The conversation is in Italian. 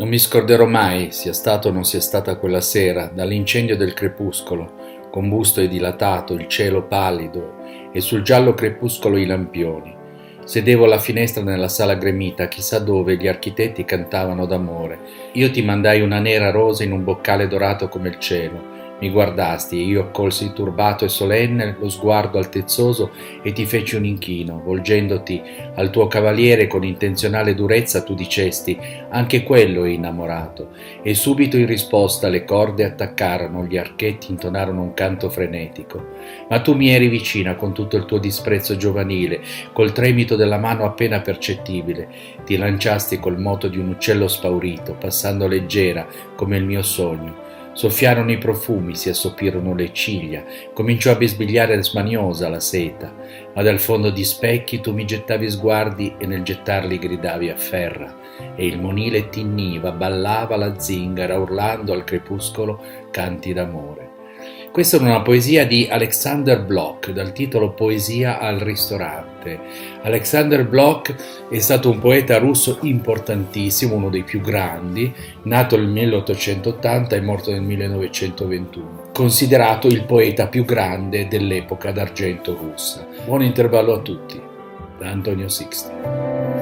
Non mi scorderò mai, sia stato o non sia stata quella sera, dall'incendio del crepuscolo, combusto e dilatato, il cielo pallido e sul giallo crepuscolo i lampioni. Sedevo alla finestra nella sala gremita, chissà dove gli architetti cantavano d'amore. Io ti mandai una nera rosa in un boccale dorato come il cielo mi guardasti e io accolsi turbato e solenne lo sguardo altezzoso e ti feci un inchino, volgendoti al tuo cavaliere con intenzionale durezza tu dicesti anche quello è innamorato e subito in risposta le corde attaccarono, gli archetti intonarono un canto frenetico. Ma tu mi eri vicina con tutto il tuo disprezzo giovanile, col tremito della mano appena percettibile, ti lanciasti col moto di un uccello spaurito, passando leggera come il mio sogno Soffiarono i profumi, si assopirono le ciglia, cominciò a bisbigliare smaniosa la seta, ma dal fondo di specchi tu mi gettavi sguardi e nel gettarli gridavi afferra, e il monile tinniva, ballava la zingara urlando al crepuscolo canti d'amore. Questa è una poesia di Alexander Bloch dal titolo Poesia al ristorante. Alexander Bloch è stato un poeta russo importantissimo, uno dei più grandi, nato nel 1880 e morto nel 1921, considerato il poeta più grande dell'epoca d'argento russa. Buon intervallo a tutti, da Antonio Sixti.